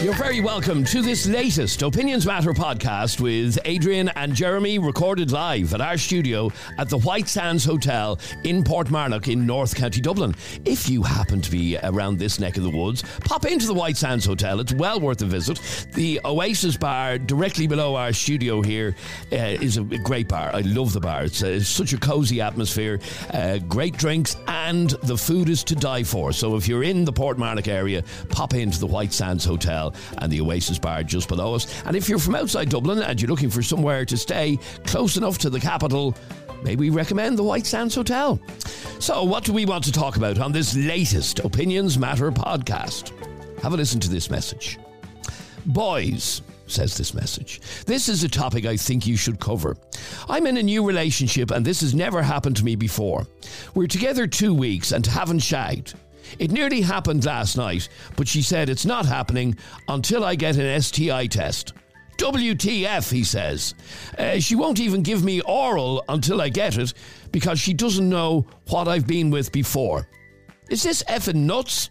You're very welcome to this latest Opinions Matter podcast with Adrian and Jeremy, recorded live at our studio at the White Sands Hotel in Portmarnock in North County Dublin. If you happen to be around this neck of the woods, pop into the White Sands Hotel. It's well worth a visit. The Oasis Bar, directly below our studio here, uh, is a great bar. I love the bar. It's, uh, it's such a cozy atmosphere, uh, great drinks, and the food is to die for. So if you're in the Portmarnock area, pop into the White Sands Hotel and the Oasis Bar just below us. And if you're from outside Dublin and you're looking for somewhere to stay close enough to the capital, maybe recommend the White Sands Hotel. So, what do we want to talk about on this latest Opinions Matter podcast? Have a listen to this message. Boys, says this message. This is a topic I think you should cover. I'm in a new relationship and this has never happened to me before. We're together two weeks and haven't shagged. It nearly happened last night, but she said it's not happening until I get an STI test. WTF, he says. Uh, she won't even give me oral until I get it because she doesn't know what I've been with before. Is this effing nuts?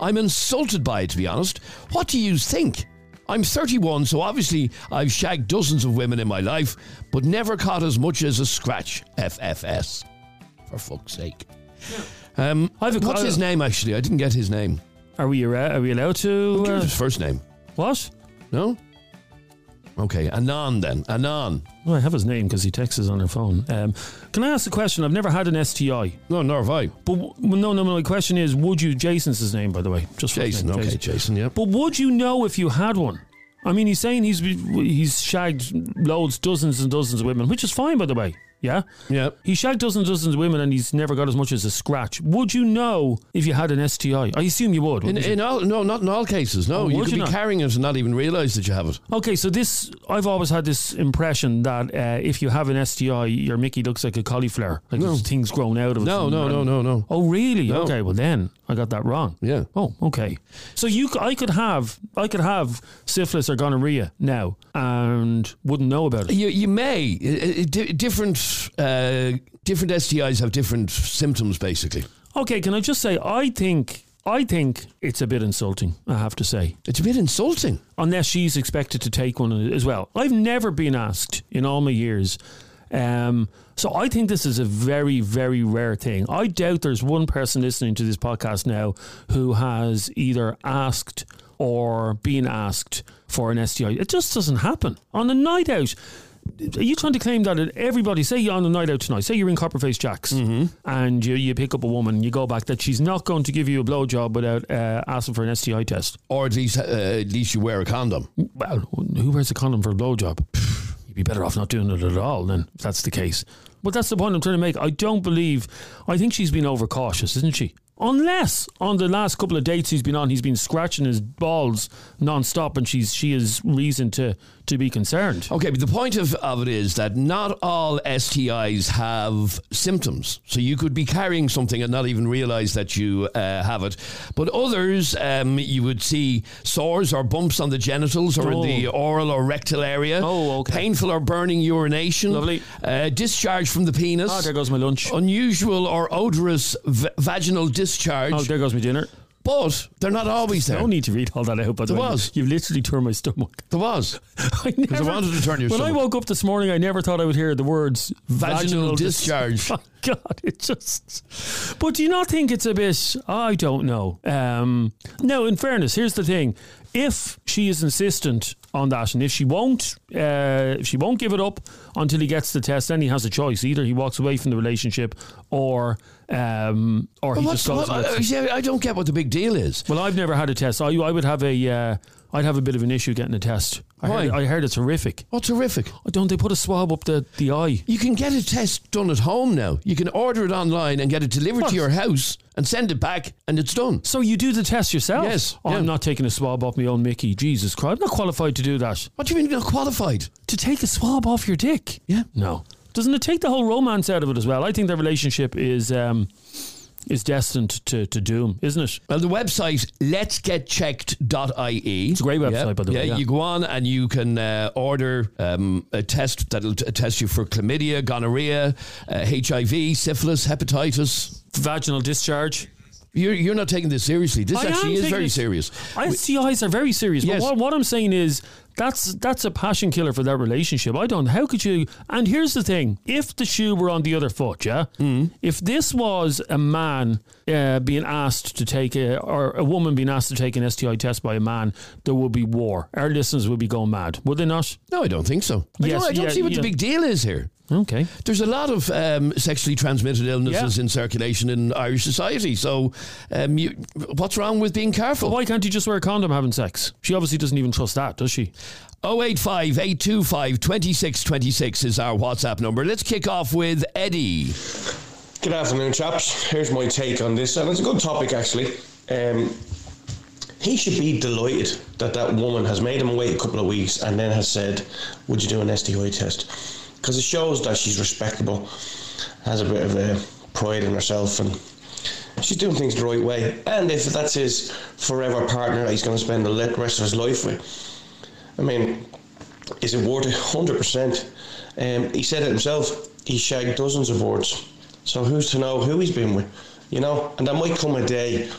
I'm insulted by it, to be honest. What do you think? I'm 31, so obviously I've shagged dozens of women in my life, but never caught as much as a scratch. FFS. For fuck's sake. Um, I've a- what's his name, actually? I didn't get his name. Are we are we allowed to? Uh, his first name. what? No? Okay, Anon then. Anon. Well, I have his name because he texts us on her phone. Um, can I ask a question? I've never had an STI, No, nor have I. but w- no, no, no. My question is, would you? Jason's his name, by the way. Just Jason, name, okay, Jason, yeah. But would you know if you had one? I mean, he's saying he's he's shagged loads, dozens and dozens of women, which is fine, by the way. Yeah, Yeah. he shagged dozens and dozens of women, and he's never got as much as a scratch. Would you know if you had an STI? I assume you would. In, you? in all, no, not in all cases. No, Oh, you could you be not? carrying it and not even realise that you have it. Okay, so this I've always had this impression that uh, if you have an STI, your Mickey looks like a cauliflower, like No. there's things growing out of it. No, no, no, no, no. Oh, really? No. Okay, well then I got that wrong. Yeah. Oh, okay. So you, I could have, I could have syphilis or gonorrhea now, and wouldn't know about it. You, you may. Different, uh, different STIs have different symptoms, basically. Okay, can I just say, I think, I think it's a bit insulting. I have to say. It's a bit insulting. unless she's expected to take one as well. I've never been asked in all my years. Um, so I think this is a very, very rare thing. I doubt there's one person listening to this podcast now who has either asked or been asked for an STI. It just doesn't happen. On a night out, are you trying to claim that everybody, say you're on a night out tonight, say you're in Copperface Jacks and you, you pick up a woman, you go back, that she's not going to give you a blowjob without uh, asking for an STI test? Or at least, uh, at least you wear a condom. Well, who wears a condom for a blowjob? You'd be better off not doing it at all then, if that's the case. But that's the point I'm trying to make. I don't believe, I think she's been overcautious, isn't she? Unless on the last couple of dates he's been on, he's been scratching his balls non-stop and she's, she has reason to, to be concerned. Okay, but the point of, of it is that not all STIs have symptoms. So you could be carrying something and not even realize that you uh, have it. But others, um, you would see sores or bumps on the genitals or in the oral or rectal area. Oh, okay. Painful or burning urination. Lovely. Uh, discharge from the penis. Oh, there goes my lunch. Unusual or odorous v- vaginal discharge. Oh, there goes my dinner. But they're not always there. No need to read all that out, by the There way. was. You've literally turned my stomach. There was. I Because I never- wanted to turn your When I woke up this morning, I never thought I would hear the words Vaginal dis- discharge. My God, it just. But do you not think it's a bit? I don't know. Um, no, in fairness, here's the thing: if she is insistent on that, and if she won't, uh, if she won't give it up until he gets the test, then he has a choice: either he walks away from the relationship, or um, or he just goes. what- I- I don't get what the big deal is. well, I've never had a test. I, I would have a, uh, I'd have a bit of an issue getting a test. I heard, I heard it's horrific. What's horrific? Don't they put a swab up the, the eye? You can get a test done at home now. You can order it online and get it delivered What? to your house and send it back, and it's done. So you do the test yourself? Yes, Oh, yeah. I'm not taking a swab off my own Mickey. Jesus Christ. I'm not qualified to do that. What do you mean you're not qualified? To take a swab off your dick? Yeah. No. Doesn't it take the whole romance out of it as well? I think their relationship is um, is destined to, to doom, isn't it? Well, the website letsgetchecked.ie. It's a great website, by the yeah, way, yeah. you go on and you can uh, order um, a test that'll t- test you for chlamydia, gonorrhea, uh, HIV, syphilis, hepatitis. Vaginal discharge. You're, you're not taking this seriously. This I actually is very serious. STIs are very serious. Yes. But what, what I'm saying is that's that's a passion killer for that relationship. I don't. How could you? And here's the thing: if the shoe were on the other foot, yeah, Mm. if this was a man uh, being asked to take a or a woman being asked to take an STI test by a man, there would be war. Our listeners would be going mad, would they not? No, I don't think so. I Yes, don't, I don't yeah, see what yeah. the big deal is here. Okay. There's a lot of um, sexually transmitted illnesses Yeah. in circulation in Irish society. So, um, you, what's wrong with being careful? Why can't you just wear a condom having sex? She obviously doesn't even trust that, does she? 085 825 2626 is our WhatsApp number. Let's kick off with Eddie. Good afternoon, chaps. Here's my take on this, and it's a good topic actually. Um, he should be delighted that that woman has made him wait a couple of weeks and then has said, "Would you do an STI test?" Because it shows that she's respectable, has a bit of a pride in herself, and she's doing things the right way. And if that's his forever partner, he's going to spend the rest of his life with. I mean, is it worth it? Hundred percent. Um, he said it himself. He shagged dozens of boards. So who's to know who he's been with? You know, and there might come a day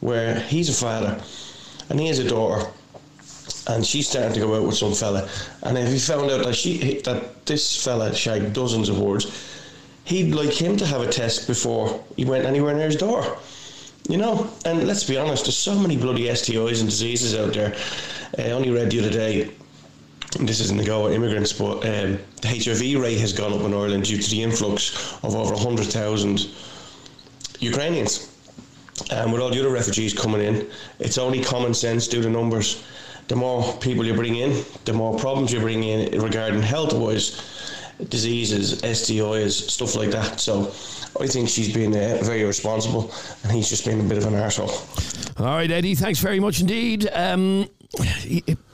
where he's a father and he has a daughter, and she's starting to go out with some fella. And if he found out that she that this fella shagged dozens of boards, he'd like him to have a test before he went anywhere near his door. You know, and let's be honest, there's so many bloody STIs and diseases out there. I only read the other day this isn't to go with immigrants, but um, the HIV rate has gone up in Ireland due to the influx of over 100,000 Ukrainians. And with all the other refugees coming in, it's only common sense, do the numbers. The more people you bring in, the more problems you bring in regarding health wise, diseases, STIs, stuff like that. So I think she's been uh, very irresponsible and he's just been a bit of an arsehole. All right, Eddie, thanks very much indeed. Um,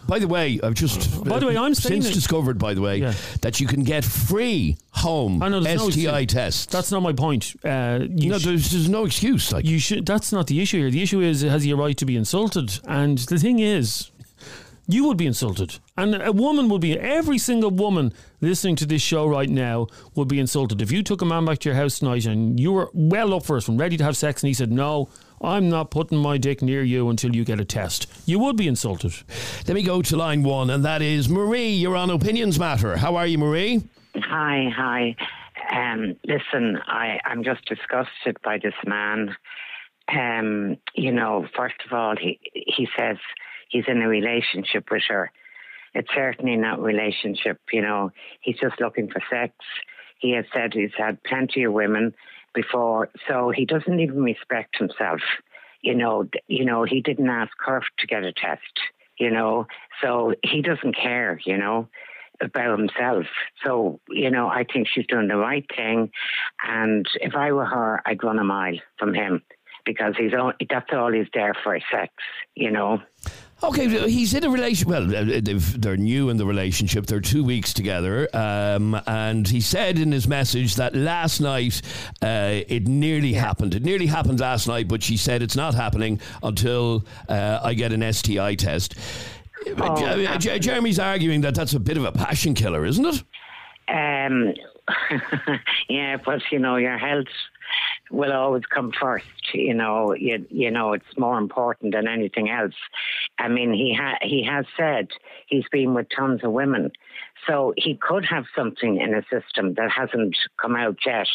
by the way, I've just By the way, I'm since that- discovered, by the way, Yeah. that you can get free home I know, there's no- STI tests. That's not my point. Uh, you no, sh- there's, there's no excuse. Like you should. That's not the issue here. The issue is has he a right to be insulted? And the thing is, you would be insulted, and a woman would be. Every single woman listening to this show right now would be insulted if you took a man back to your house tonight and you were well up for it and ready to have sex, and he said, "No, I'm not putting my dick near you until you get a test." You would be insulted. Let me go to line one, and that is Marie. You're on Opinions Matter. How are you, Marie? Hi, hi. Um, listen, I, I'm just disgusted by this man. Um, you know, first of all, he he says he's in a relationship with her. It's certainly not relationship. You know, he's just looking for sex. He has said he's had plenty of women before, so he doesn't even respect himself. You know, you know, he didn't ask her to get a test. You know, so he doesn't care. You know, about himself. So, you know, I think she's doing the right thing. And if I were her, I'd run a mile from him because he's all, that's all he's there for sex, you know. Okay, he's in a relation. Well, uh, they've, they're new in the relationship. They're two weeks together, um, and he said in his message that last night uh, it nearly happened. It nearly happened last night, but she said it's not happening until uh, I get an STI test. Oh, J- J- Jeremy's arguing that that's a bit of a passion killer, isn't it? Um, yeah, but you know, your health will always come first. You know, you, you know, it's more important than anything else. I mean, he ha- he has said he's been with tons of women, so he could have something in a system that hasn't come out yet.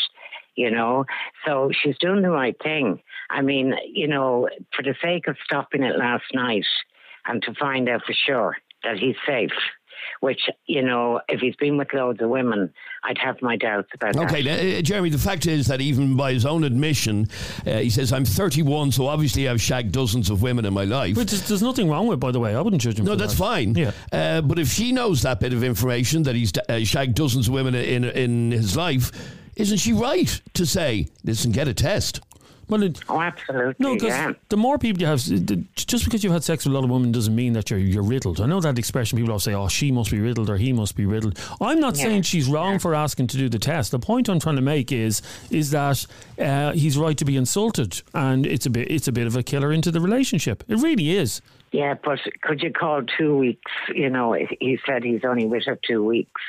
You know, so she's doing the right thing. I mean, you know, for the sake of stopping it last night and to find out for sure that he's safe which, you know, if he's been with loads of women, I'd have my doubts about Okay, that. uh, Jeremy, the fact is that even by his own admission, uh, he says, I'm 31, so obviously I've shagged dozens of women in my life. But there's, there's nothing wrong with, it, by the way. I wouldn't judge him. No, for that's that. fine. Yeah. Uh, but if she knows that bit of information that he's uh, shagged dozens of women in in his life, isn't she right to say, "Listen, get a test"? Well, it, Oh, absolutely. no, because yeah. the more people you have, just because you've had sex with a lot of women doesn't mean that you're you're riddled. I know that expression. People always say, "Oh, she must be riddled" or "He must be riddled." I'm not Yeah. saying she's wrong for asking to do the test. The point I'm trying to make is is that uh, he's right to be insulted, and it's a bit it's a bit of a killer into the relationship. It really is. Yeah, but could you call two weeks? You know, he said he's only with her two weeks.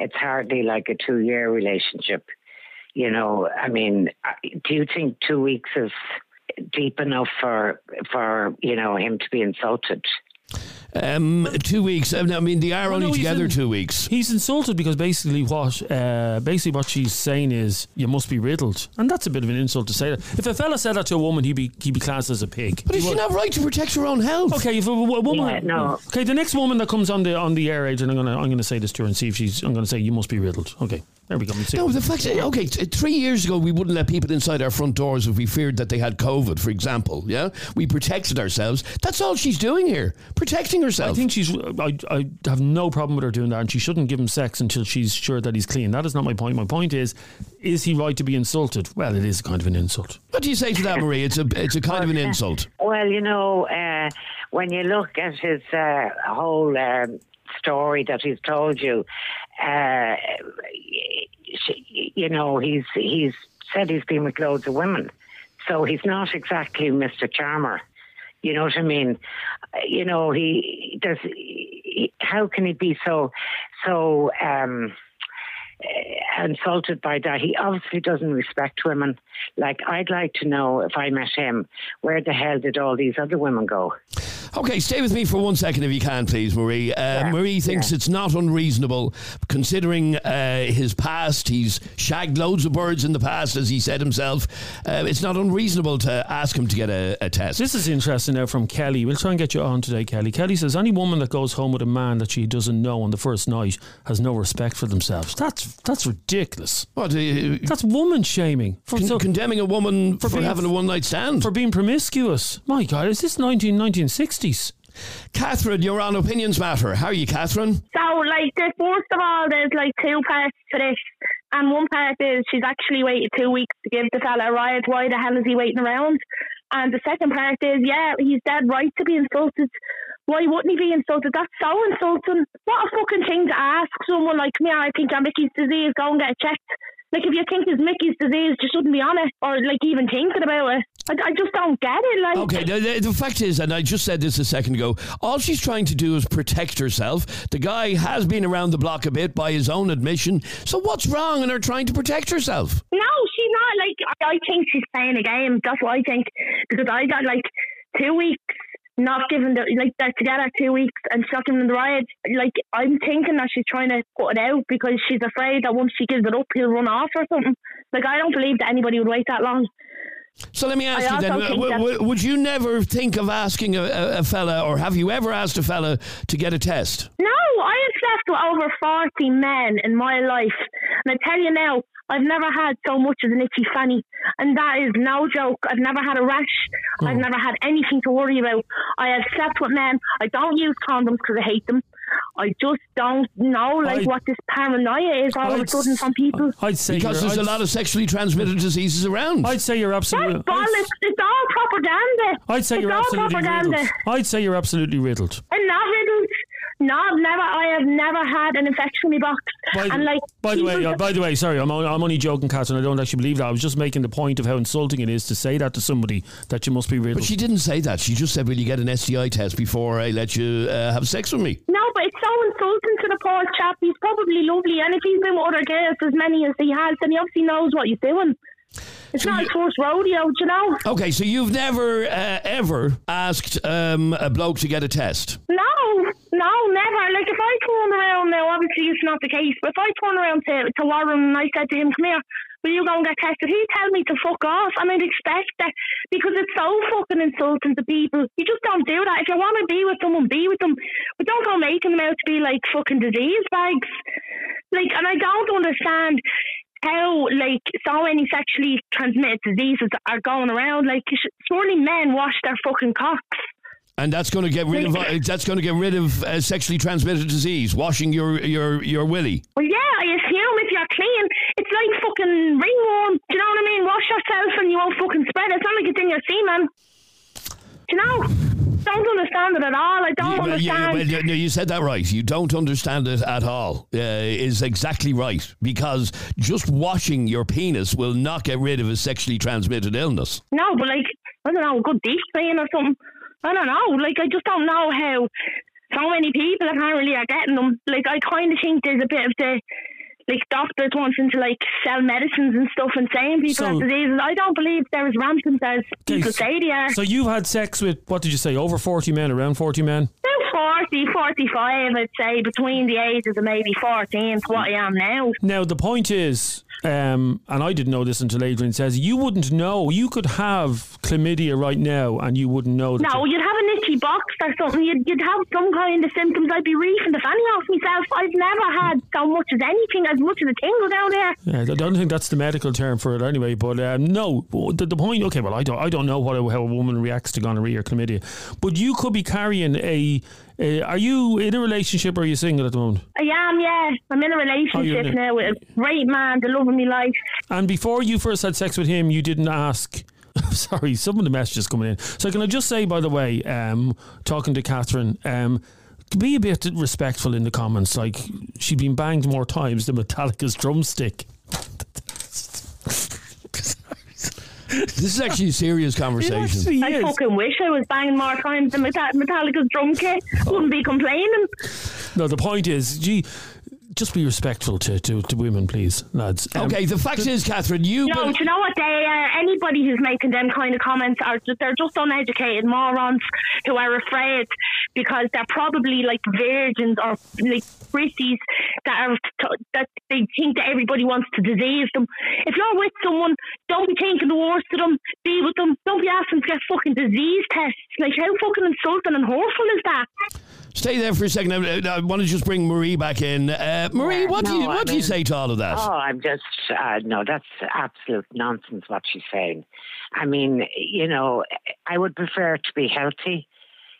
It's hardly like a two year relationship. You know, I mean, do you think two weeks is deep enough for for you know him to be insulted? Um, two weeks. I mean, they are Well, only no, together in- two weeks. He's insulted because basically what uh, basically what she's saying is you must be riddled, and that's a bit of an insult to say that. If a fella said that to a woman, he'd be he'd be classed as a pig. But is she not right to protect her own health? Okay, if a woman, Yeah, no. Okay, the next woman that comes on the on the air, Adrian, I'm gonna I'm gonna say this to her and see if she's. I'm gonna say you must be riddled. Okay, there we go. No, the fact is, okay, t- three years ago we wouldn't let people inside our front doors if we feared that they had COVID, for example. Yeah, we protected ourselves. That's all she's doing here, protecting herself. I think she's. I, I have no problem with her doing that, and she shouldn't give him sex until she's sure that he's clean. That is not my point. My point is, is he right to be insulted? Well, it is kind of an insult. what do you say to that, Marie? It's a it's a kind of an insult. Well, you know, uh, when you look at his uh, whole um, story that he's told you, uh, you know, he's he's said he's been with loads of women, so he's not exactly Mr. Charmer. You know what I mean? Uh, You know, he does. He, how can he be so so? Um, uh, insulted by that. He obviously doesn't respect women. Like, I'd like to know if I met him, where the hell did all these other women go? Okay, stay with me for one second if you can, please, Marie. Uh, Marie thinks it's not unreasonable, considering uh, his past. He's shagged loads of birds in the past, as he said himself. Uh, it's not unreasonable to ask him to get a, a test. This is interesting now from Kelly. We'll try and get you on today, Kelly. Kelly says any woman that goes home with a man that she doesn't know on the first night has no respect for themselves. That's that's ridiculous. What? Uh, That's woman shaming for, con- so- condemning a woman for, being- having a one night stand. for being promiscuous. My God, is this 19, 1960s? Catherine, you're on Opinions Matter. How are you, Catherine? So, like, the, first of all, there's like two parts to this. And one part is she's actually waited two weeks to give the fella a ride. Why the hell is he waiting around? And the second part is, yeah, he's dead right to be insulted. Why wouldn't he be insulted? That's so insulting. What a fucking thing to ask someone like me. I think you're Mickey's disease. Go and get it checked. Like, if you think it's Mickey's disease, you shouldn't be on it or, like, even thinking about it. I, I just don't get it. Like, Okay, the, the, the fact is, and I just said this a second ago, all she's trying to do is protect herself. The guy has been around the block a bit by his own admission. So what's wrong in her trying to protect herself? No, she's not. Like, I, I think she's playing a game. That's what I think. Because I got like two weeks not giving the like they're together two weeks and she's not giving him the ride. Like, I'm thinking that she's trying to put it out because she's afraid that once she gives it up, he'll run off or something. Like, I don't believe that anybody would wait that long. So let me ask I you then, w- w- would you never think of asking a, a, a fella, or have you ever asked a fella to get a test? No, I have slept with over 40 men in my life. And I tell you now, I've never had so much as an itchy fanny. And that is no joke. I've never had a rash. I've Hmm. never had anything to worry about. I have slept with men. I don't use condoms because I hate them. I just don't know like I'd- what this paranoia is all of a I'd sudden from people. I'd say Because there's a I'd, lot of sexually transmitted diseases around. I'd say you're That's absolutely. bollocks. It's all propaganda. I'd say it's you're all absolutely propaganda. riddled. I'd say you're absolutely riddled. I'm not riddled. No, never. I have never had an infection in my box. By, and like, by the way, people- uh, by the way, sorry, I'm only, I'm only joking, Catherine. I don't actually believe that. I was just making the point of how insulting it is to say that to somebody that you must be riddled. but she didn't say that. She just said, "Will you get an STI test before I let you uh, have sex with me?" No, but it's so insulting to the poor chap. He's probably lovely, and if he's been with other girls as many as he has, then he obviously knows what he's doing. It's So not you- first rodeo, do you know? Okay, so you've never uh, ever asked um, a bloke to get a test. No, no, never. Like if I turn around now, obviously it's not the case. But if I turn around to to Warren and I said to him, "Come here, will you go and get tested?" He'd tell me to fuck off, and I'd expect that because it's so fucking insulting to people. You just don't do that. If you want to be with someone, be with them, but don't go making them out to be like fucking disease bags. Like, and I don't understand how like so many sexually transmitted diseases are going around. Like, surely men wash their fucking cocks. And that's going to get rid of uh, that's going to get rid of uh, sexually transmitted disease. Washing your your your willy. Well, yeah, I assume if you're clean, it's like fucking ringworm. Do you know what I mean? Wash yourself and you won't fucking spread it. It's not like it's in your semen. Do you know? Don't understand it at all. I don't You- well, you, understand. well, you, no, you said that right. You don't understand it at all. Uh, is exactly right because just washing your penis will not get rid of a sexually transmitted illness. No, but like I don't know, a good deep clean or something. I don't know. Like I just don't know how so many people apparently are getting them. Like I kind of think there's a bit of the like doctors wanting to like sell medicines and stuff and saying people So- have diseases. I don't believe they're as rampant as people say they are. So you've had sex with what did you say? Over forty men, around forty men. About 40, 45, I'd say, between the ages of maybe 14 to what I am now. Now the point is, um, and I didn't know this until Adrian says you wouldn't know. You could have chlamydia right now, and you wouldn't know. That No, you- you'd have an itchy box or something. You'd, you'd have some kind of symptoms. I'd be reefing the fanny off myself. I've never had so much as anything, as much as a tingle down there. Yeah, I don't think that's the medical term for it anyway. But um, no, the, the point. Okay, well, I don't. I don't know what a, how a woman reacts to gonorrhea or chlamydia, but you could be carrying a. a are you in a relationship or are you single at the moment? I am, yeah. I'm in a Oh, relationship in a- now with a great man, the love of my life. And before you first had sex with him, you didn't ask. Sorry, some of the messages coming in. So can I just say, by the way, um, talking to Catherine, um, be a bit respectful in the comments. Like she'd been banged more times than Metallica's drumstick. This is actually a serious conversation. actually I fucking wish I was banging more times than Meta- Metallica's drum kit. Wouldn't be complaining. No, the point is, gee, just be respectful to, to, to women, please, lads. Um, Okay, the fact is, Catherine, you. No, do you know what they are? Anybody who's making them kind of comments are just, they're just uneducated morons who are afraid because they're probably like virgins or like prissies that are that they think that everybody wants to disease them. If you're with someone, don't be thinking the worst of them. Be with them. Don't be asking to get fucking disease tests. Like how fucking insulting and hurtful is that? Stay there for a second. I, I want to just bring Marie back in. Uh, Marie, what do you what I do you mean- say to all of that? Oh, I'm just uh, no. That's absolute nonsense. What she's saying. I mean, you know, I would prefer to be healthy,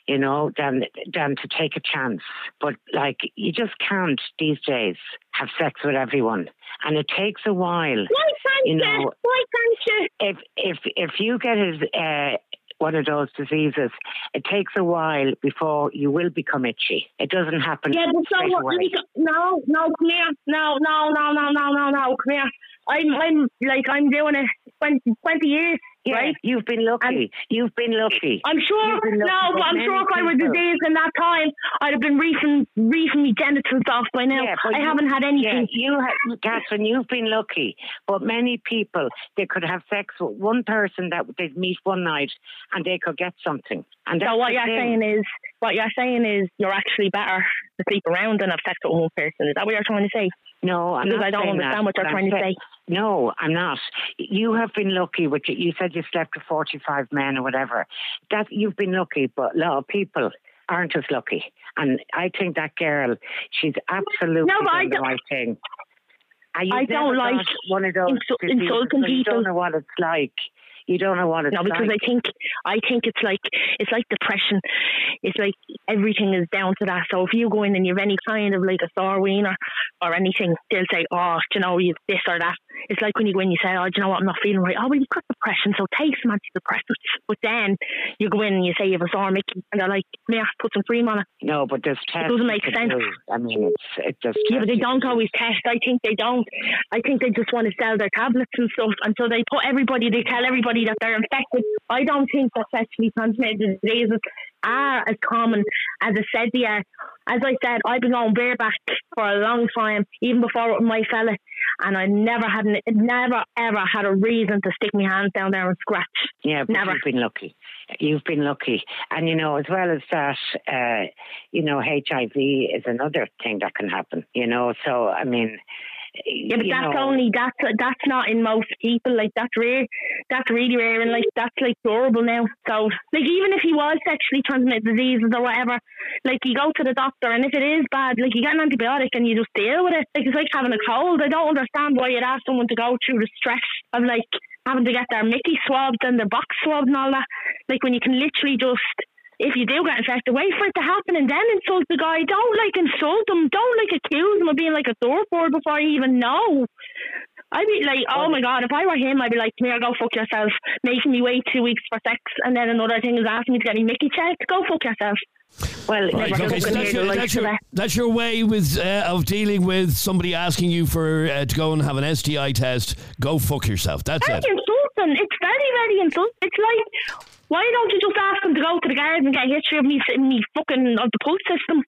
you know, than than to take a chance. But like, you just can't these days have sex with everyone, and it takes a while. Why can't You you? know- Why can't you? If if if you get it. Uh, one of those diseases, it takes a while before you will become itchy. It doesn't happen Yeah, but so what? No, no, come here. No, no, no, no, no, no, no, come here. I'm, I'm like, I'm doing it 20, 20 years, Yeah, right? you've been lucky. you've been lucky. I'm sure, lucky, no, but I'm sure if I were people- diseased in that time, I'd have been reefing, reefing me genitals off by now. Yeah, I you- haven't had Yeah, anything. you have, Catherine, you've been lucky. But many people, they could have sex with one person that they'd meet one night and they could get something. And So what you're thing. saying is, what you're saying is, you're actually better to sleep around than have sex with one person. Is that what you're trying to say? No, I'm Because I don't understand that, what you're trying to say. No, I'm not. You have been lucky with you. You said you slept with 45 men or whatever. That you've been lucky, but a lot of people aren't as lucky. And I think that girl, she's absolutely No, done the right thing. I don't like one of those insu- insulting people. I don't know what it's like. You don't know what it's No, because like. I think I think it's like it's like depression. It's like everything is down to that. So if you go in and you've any kind of like a sore wiener or anything, they'll say, "Oh, do you know, you've this or that." It's like when you go in, you say, "Oh, do you know what? I'm not feeling right." Oh, well, you've got depression, so take some antidepressants. But then you go in and you say you have a sore Mickey, and they're like, "May I put some cream on it." No, but there's tests. doesn't make sense. do. I mean, it's it just. Yeah, but they don't always test. I think they don't. I think they just want to sell their tablets and stuff until they put everybody, they tell everybody that they're infected. I don't think that sexually transmitted diseases are as common as I said they are. As I said, I've been going bareback for a long time, even before my fella, and I never had, an, never ever had a reason to stick my hands down there and scratch. Yeah, but Never. you've been lucky. You've been lucky, and you know as well as that, uh, you know HIV is another thing that can happen. You know, so I mean, Yeah, but that's know, only that's that's not in most people. Like that's rare. That's really rare, and like that's like durable now. So like even if he was sexually transmitted diseases or whatever, like you go to the doctor, and if it is bad, like you get an antibiotic and you just deal with it. Like it's like having a cold. I don't understand why you'd ask someone to go through the stress of like having to get their Mickey swabbed and their box swabbed and all that. Like when you can literally just. If you do get infected, wait for it to happen and then insult the guy. Don't like insult him. Don't like accuse him of being like a surfboard before you even know. I'd be like, oh my god, if I were him, I'd be like, come here, go fuck yourself, making me wait two weeks for sex, and then another thing is asking me to get a Mickey check. Go fuck yourself. Well, Right, okay, so that's your, that's, your, that's your way with uh, of dealing with somebody asking you for uh, to go and have an STI test. Go fuck yourself. That's That's it. insulting. It's very, very insulting. It's like, why don't you just ask them to go to the garden and get a history of me, sitting me fucking of the post system?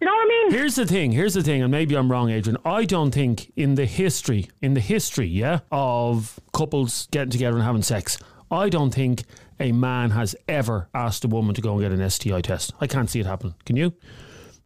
You know what I mean? Here's the thing. Here's the thing, and maybe I'm wrong, Adrian. I don't think in the history, in the history, yeah, of couples getting together and having sex, I don't think a man has ever asked a woman to go and get an STI test. I can't see it happen. Can you?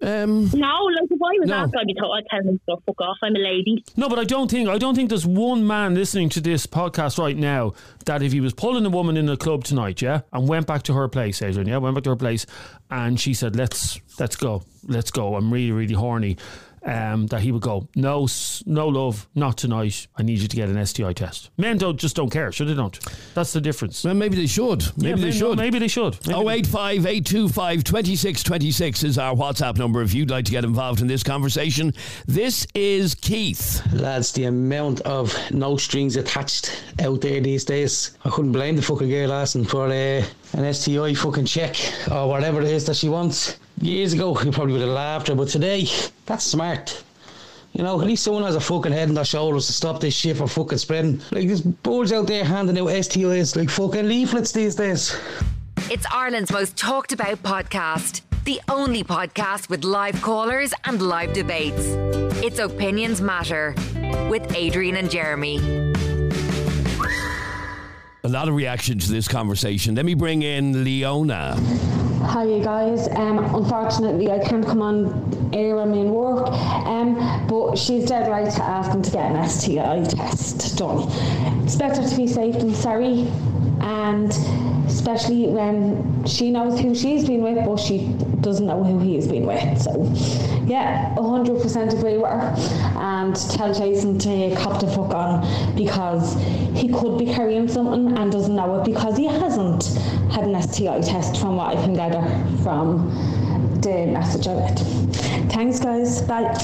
Um, No, like if I was No. asked, I'd be told, I'd tell him to fuck off. I'm a lady. No, but I don't think I don't think there's one man listening to this podcast right now that if he was pulling a woman in a club tonight, yeah, and went back to her place, Adrian, yeah, went back to her place, and she said, "Let's let's go, let's go. I'm really really horny." Um, that he would go, no, no love, not tonight. I need you to get an STI test. Men don't just don't care, sure they don't. That's the difference. well, maybe they should. Maybe Yeah, they no, should. Maybe they should. Maybe they- 085 825 2626 is our WhatsApp number if you'd like to get involved in this conversation. This is Keith. Lads, the amount of no strings attached out there these days. I couldn't blame the fucking girl asking for uh, an STI fucking check or whatever it is that she wants. Years ago, you probably would have laughed her, but today, that's smart. You know, at least someone has a fucking head on their shoulders to stop this shit from fucking spreading. Like, there's boards out there handing out STIs like fucking leaflets these days. It's Ireland's most talked about podcast. The only podcast with live callers and live debates. It's Opinions Matter with Adrian and Jeremy. A lot of reaction to this conversation. Let me bring in Leona. Hi, you guys. Um, unfortunately, I can't come on air. I'm in work. Um, but she's dead right to ask him to get an STI test done. It's better to be safe than sorry, and especially when she knows who she's been with, but she doesn't know who he's been with. So, yeah, 100% agree with her. And tell Jason to cop the fuck on because he could be carrying something and doesn't know it because he hasn't had an STI test from what I can gather from the message I read. Thanks, guys. Bye.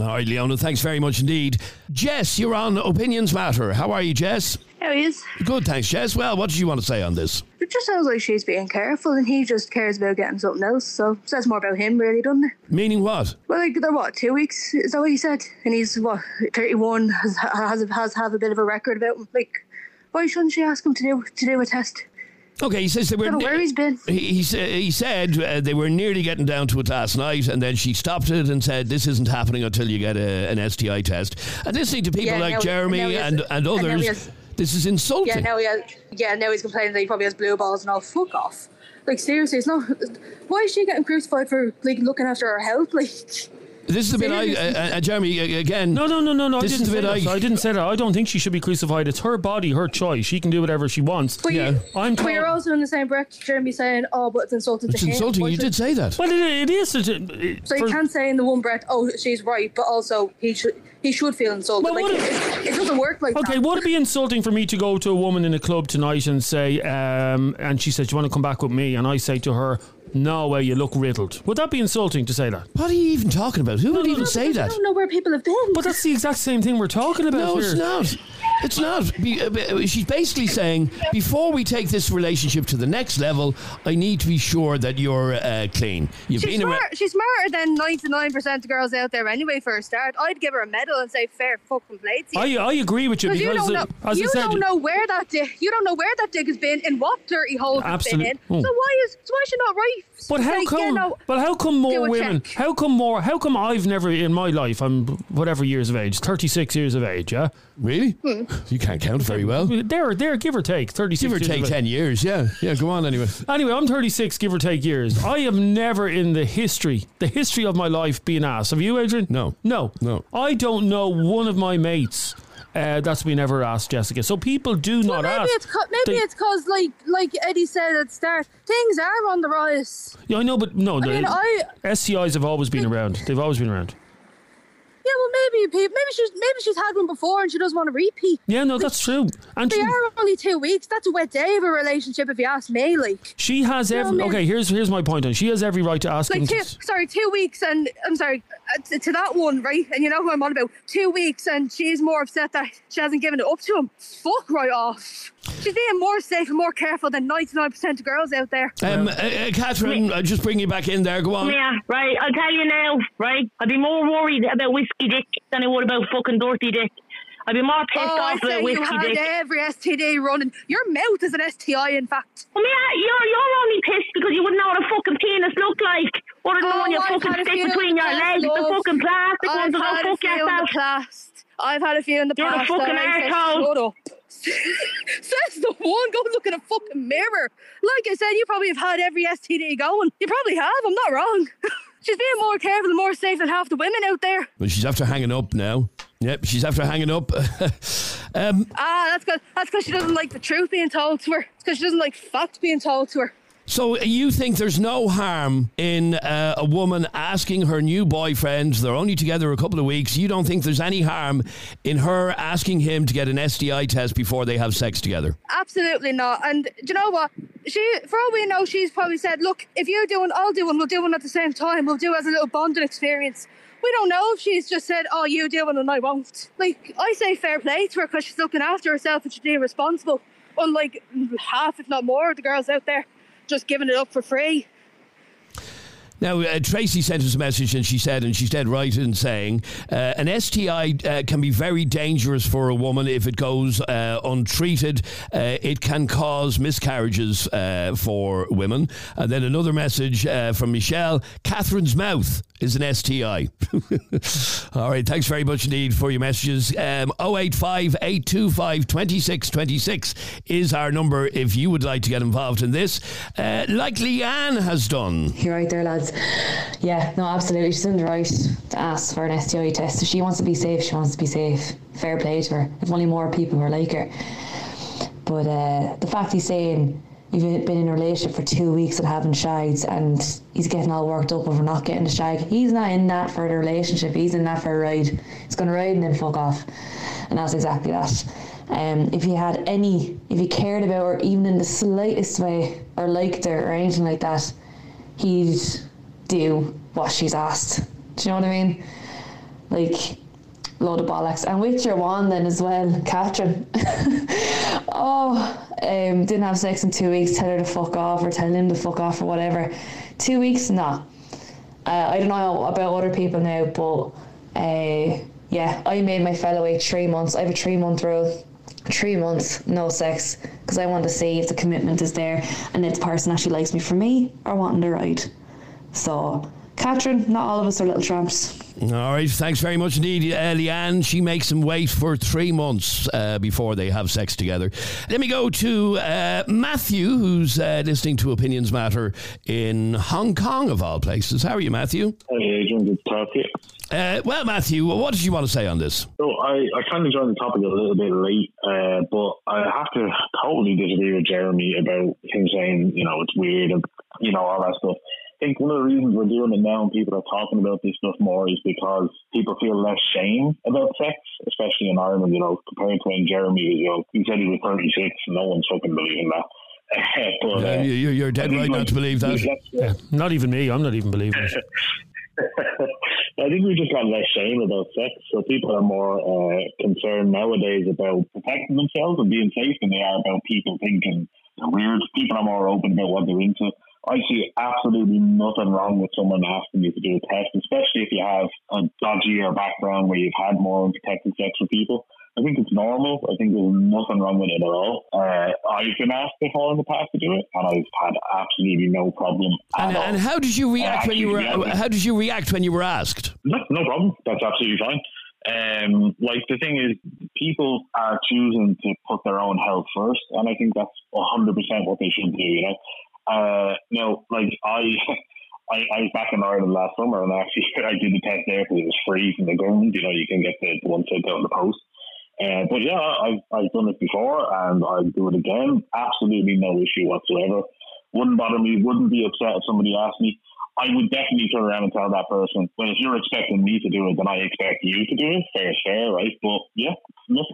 All right, Leona, thanks very much indeed. Jess, you're on Opinions Matter. How are you, Jess? How he is. Good, thanks, Jess. Well, what did you want to say on this? It just sounds like she's being careful and he just cares about getting something else. So it says more about him, really, doesn't it? Meaning what? Well, like, they're what, two weeks? Is that what he said? And he's, what, 31, has, has, has have a bit of a record about him. Like, why shouldn't she ask him to do to do a test? Okay, he says they were. Don't know where he's been. He, he, he said uh, they were nearly getting down to it last night, and then she stopped it and said, "This isn't happening until you get a, an STI test." And listening to people Yeah, like now- Jeremy now has- and, and and others, has- this is insulting. Yeah, now he has, yeah, now he's complaining that he probably has blue balls and all. Fuck off. Like, seriously, it's not. Why is she getting crucified for, like, looking after her health? Like, this is the bit I, uh, uh, Jeremy, uh, again. No, no, no, no, no. I This didn't is the say bit that. I- I didn't say that. I don't think she should be crucified. It's her body, her choice. She can do whatever she wants. but, Yeah. you, I'm but you're also in the same breath, Jeremy, saying, oh, but it's insulting It's to him. insulting. Why You should- did say that. Well, it, it is. It, it, So you can't say in the one breath, "Oh, she's right," but also he should he should feel insulted. Well, like what it, it doesn't work like Okay, that. would it be insulting for me to go to a woman in a club tonight and say, um, and she says, "Do you want to come back with me?" And I say to her, "No, well, you look riddled." Would that be insulting to say that? What are you even talking about? Who would even say that? I don't know where people have been. But that's the exact same thing we're talking about No, here. it's not. It's not. Be- uh, uh, She's basically saying, before we take this relationship to the next level, I need to be sure that you're uh, clean. You've She's been around. smart. She's smarter than ninety nine percent of girls out there anyway. For a start, I'd give her a medal and say fair fucking play to you. I, I agree with you Because you don't uh, know, as you I said, don't know where that dick, you don't know where that dick has been, in what dirty hole it's been in. oh. So why is, so why is she not right? But how Say, come? Yeah, no, but how come more women? check. How come more? How come I've never in my life? I'm whatever years of age, thirty six years of age. Yeah, Really? Hmm. You can't count very well. there, there, give or take thirty six. Give or take 10 years. Yeah. Yeah, go on anyway. Anyway, I'm 36, give or take years. I have never in the history, the history of my life, been asked. Have you, Adrian? No. No. No. I don't know one of my mates uh, that's been ever asked, Jessica. So people do Well, not maybe ask. it's co- maybe They- it's cause like like Eddie said at the start, things are on the rise. Yeah, I know, but no. I mean, I STIs have always been around. They've always been around. Yeah, well maybe maybe she's maybe she's had one before and she doesn't want to repeat. Yeah, no, that's true. And They she, are only two weeks. That's a wet day of a relationship, if you ask me. Like, she has every. man. Okay, here's here's my point. On she has every right to ask like two, sorry, two weeks, and I'm sorry, to, to that one, right? And you know who I'm on about. Two weeks, and she's more upset that she hasn't given it up to him. Fuck right off. She's being more safe and more careful than 99% of girls out there. Um, uh, uh, Catherine, I'll just bring you back in there. Go on. Yeah, right. I'll tell you now, right? I'd be more worried about whiskey dick than I would about fucking dirty dick. I'd be more pissed Oh, I off say about you had dick. every STD running. Your mouth is an STI, in fact. Well, yeah, you're, you're only pissed because you wouldn't know what a fucking penis looked like. Other than the Oh, one you I've fucking had stick between your past, legs, the fucking plastic I've ones, so had go a fuck few in yourself. the past. I've had a few in the You're a past. fucking alright, so arsehole. Shut up. Says the one. Go look in a fucking mirror. Like I said, you probably have had every STD going. You probably have. I'm not wrong. She's being more careful and more safe than half the women out there. Well, she's after hanging up now. Yep, she's after hanging up. um, Ah, that's because that's because she doesn't like the truth being told to her. It's because she doesn't like facts being told to her. so you think there's no harm in uh, a woman asking her new boyfriend? They're only together a couple of weeks. You don't think there's any harm in her asking him to get an STI test before they have sex together? Absolutely not. And do you know what? She, for all we know, she's probably said, "Look, if you're doing, I'll do one. We'll do one at the same time. We'll do it as a little bonding experience." We don't know if she's just said, "Oh, you do one and I won't." Like I say, fair play to her because she's looking after herself and she's being responsible. Unlike half, if not more, of the girls out there just giving it up for free. Now, uh, Tracy sent us a message and she said, and she's dead right in saying, uh, an STI uh, can be very dangerous for a woman if it goes uh, untreated. Uh, it can cause miscarriages uh, for women. And then another message from Michelle Catherine's mouth is an STI. All right, thanks very much indeed for your messages. Um, 085 825 2626 is our number if you would like to get involved in this, uh, like Leanne has done. You're right there, lads. Yeah, no, absolutely. She's in the right to ask for an STI test. If she wants to be safe, she wants to be safe. Fair play to her. If only more people were like her. But uh, the fact he's saying you've been in a relationship for two weeks and having shags and he's getting all worked up over not getting the shag, he's not in that for the relationship. He's in that for a ride. He's going to ride and then fuck off. And that's exactly that. Um, if he had any, if he cared about her even in the slightest way or liked her or anything like that, he'd do what she's asked. Do you know what I mean? Like, load of bollocks. And with your one then as well, Catherine. oh, um, didn't have sex in two weeks, tell her to fuck off or tell him to fuck off or whatever. Two weeks, nah. Uh, I don't know about other people now, but uh, yeah, I made my fellow wait three months. I have a three month rule. Three months, no sex, because I want to see if the commitment is there and if the person actually likes me for me or wanting to ride. So, Catherine, not all of us are little tramps. All right, thanks very much indeed, uh, Leanne. She makes them wait for three months uh, before they have sex together. Let me go to uh, Matthew, who's uh, listening to Opinions Matter in Hong Kong, of all places. How are you, Matthew? Hey, Adrian, good to talk to you. Uh, well, Matthew, what did you want to say on this? So I, I kind of joined the topic a little bit late, uh, but I have to totally disagree with Jeremy about him saying, you know, it's weird and, you know, all that stuff. I think one of the reasons we're doing it now and people are talking about this stuff more is because people feel less shame about sex, especially in Ireland, you know, compared to when Jeremy was young. He said he was 36, no one's fucking believing that. but, uh, Uh, you, you're dead right not to believe that. that's- Yeah, not even me. I'm not even believing it. I think we just got less shame about sex, so people are more uh, concerned nowadays about protecting themselves and being safe than they are about people thinking weird. People are more open about what they're into. I see absolutely nothing wrong with someone asking you to do a test, especially if you have a dodgier background where you've had more unprotected sex with people. I think it's normal. I think there's nothing wrong with it at all. Uh, I've been asked before in the past to do it, and I've had absolutely no problem at And, all. and how did you react when you were? How did you react when you were asked? No, no problem. That's absolutely fine. Um, like the thing is, people are choosing to put their own health first, and I think that's hundred percent what they should do. You know, uh, no, like I, I, I was back in Ireland last summer, and actually I did the test there because it was free from the government. You know, you can get the, the one sent out in the post. Uh, but yeah, I've, I've done it before, and I'll do it again. Absolutely no issue whatsoever. Wouldn't bother me. Wouldn't be upset if somebody asked me. I would definitely turn around and tell that person, well, if you're expecting me to do it, then I expect you to do it. Fair, fair, right? But yeah,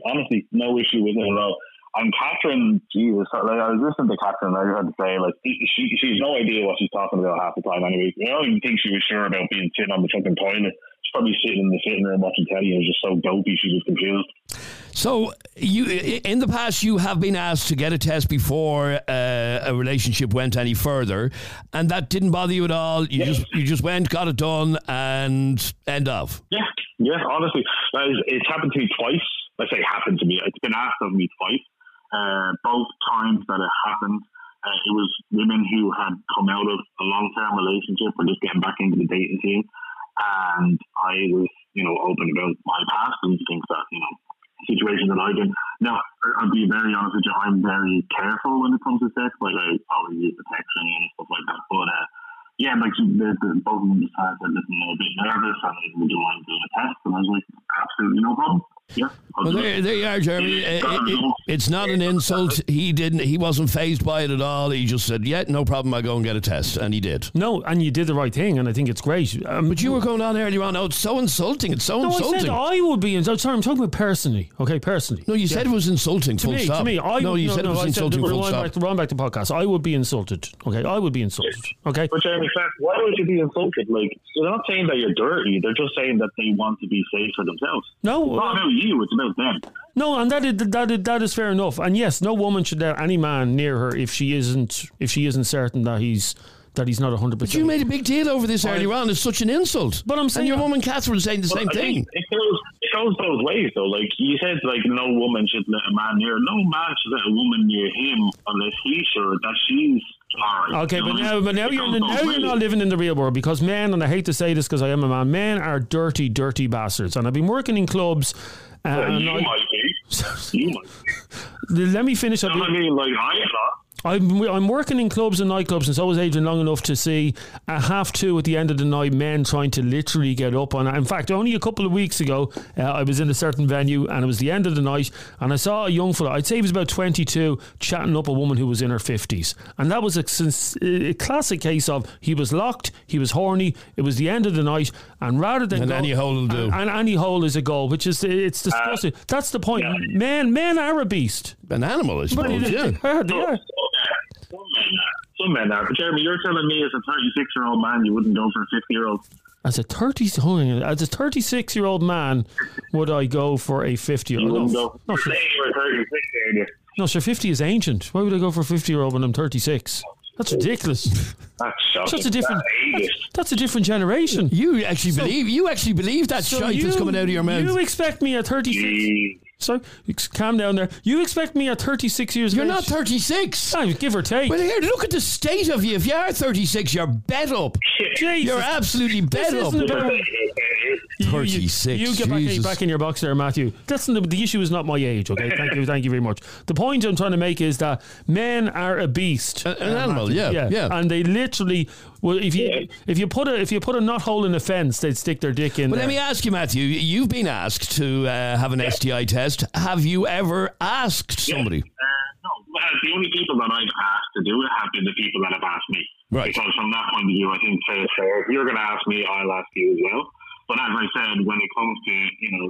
honestly, no issue with it at all. And Catherine, Jesus, like I was listening to Catherine, I just had to say, like, she she's no idea what she's talking about half the time. Anyway, I don't even think she was sure about being sitting on the fucking toilet. She's probably sitting in the sitting room watching telly and was just so dopey she was confused. So you, in the past, you have been asked to get a test before uh, a relationship went any further, and that didn't bother you at all. You just you just went, got it done, and end of. Yeah, yeah. Honestly, it's happened to me twice. I say happened to me. It's been asked of me twice. Uh, both times that it happened, uh, it was women who had come out of a long-term relationship or just getting back into the dating scene, and I was, you know, open about my past and things that you know situation that I've been. Now, I- I'll be very honest with you. I'm very careful when it comes to sex. Like I always use protection and stuff like that. But uh, yeah, like the, the, both of them had said, listen, I'm a bit nervous and would you mind doing a test? And I was like, absolutely no problem. Yeah. Well, there, there you are, Jeremy. It- it- it's not an insult. He didn't. He wasn't phased by it at all. He just said, "Yeah, no problem. I will go and get a test," and he did. No, and you did the right thing, and I think it's great. Um, But you were going on earlier on. Oh, it's so insulting. It's so no, I insulting. said I would be. ins- Sorry, I'm talking about personally. Okay, personally. no, you said it was insulting. To full me, stop. to me, I no, would, you no, said no, it was I insulting. Said, full rewind, stop. back, rewind back to podcast. I would be insulted. Okay, I would be insulted. Okay, But Jeremy, Clark, why would you be insulted? Like, they're not saying that you're dirty. They're just saying that they want to be safe for themselves. No, It's not about you. It's about them. No, and that is, that is, that is fair enough. And yes, no woman should let any man near her if she isn't if she isn't certain that he's that he's not hundred But percent. you made a big deal over this I- earlier on. It's such an insult. But I'm saying- and your woman Catherine saying the same Well, I thing. It goes, it goes both ways, though. Like you said, like no woman should let a man near. No man should let a woman near him unless he's sure that she's all right. Okay, but now, but now you're now you're not living in the real world because men, and I hate to say this because I am a man, men are dirty, dirty bastards. And I've been working in clubs. Uh, Well, and you I- might be. You might. Be. let me finish. You know what I mean? Like I'm not. I'm, I'm working in clubs and nightclubs, and so I was Adrian long enough to see a half two at the end of the night men trying to literally get up on it. In fact, only a couple of weeks ago, uh, I was in a certain venue and it was the end of the night, and I saw a young fella, I'd say he was about 22, chatting up a woman who was in her 50s. And that was a, a classic case of he was locked, he was horny, it was the end of the night, and rather than. And go- any hole will do. And, and any hole is a goal, which is, it's disgusting. That's the point. Men, men are a beast. An animal, I suppose. But yeah. they are, they are. Some men are. Some men are. But Jeremy, you're telling me as a 36 year old man you wouldn't go for a 50 year old. As a thirty, hold on, as a thirty-six-year-old man, would I go for a fifty-year-old? No, go. no, You're sure. you 36, you? no, sure. Fifty is ancient. Why would I go for a fifty-year-old when I'm thirty-six? That's ridiculous. That's shocking. That's a different. That's That's, that's a different generation. You actually So- believe you actually believe that So shite that's coming out of your mouth. You expect me at thirty-six? Gee. Sorry, ex- calm down there. You expect me at thirty-six years? You're of not 36. Ah, give or take. Well, here, look at the state of you. If you are 36, you're bed up. Jesus. You're absolutely This bed up. isn't about- You- you- 36, You, get back, Jesus. back in your box there, Matthew. That's the, the issue. Is not my age. Okay, thank you, thank you very much. The point I'm trying to make is that men are a beast, A- an animal, yeah, yeah. and they literally. Well, if you if you put a if you put a knot hole in a fence, they'd stick their dick in. But there. let me ask you, Matthew. You've been asked to uh, have an STI test. Have you ever asked somebody? Uh, no, well, the only people that I've asked to do it have been the people that have asked me. Right. Because from that point of view, I think fair fair. If you're going to ask me, I'll ask you as well. But as I said, when it comes to you know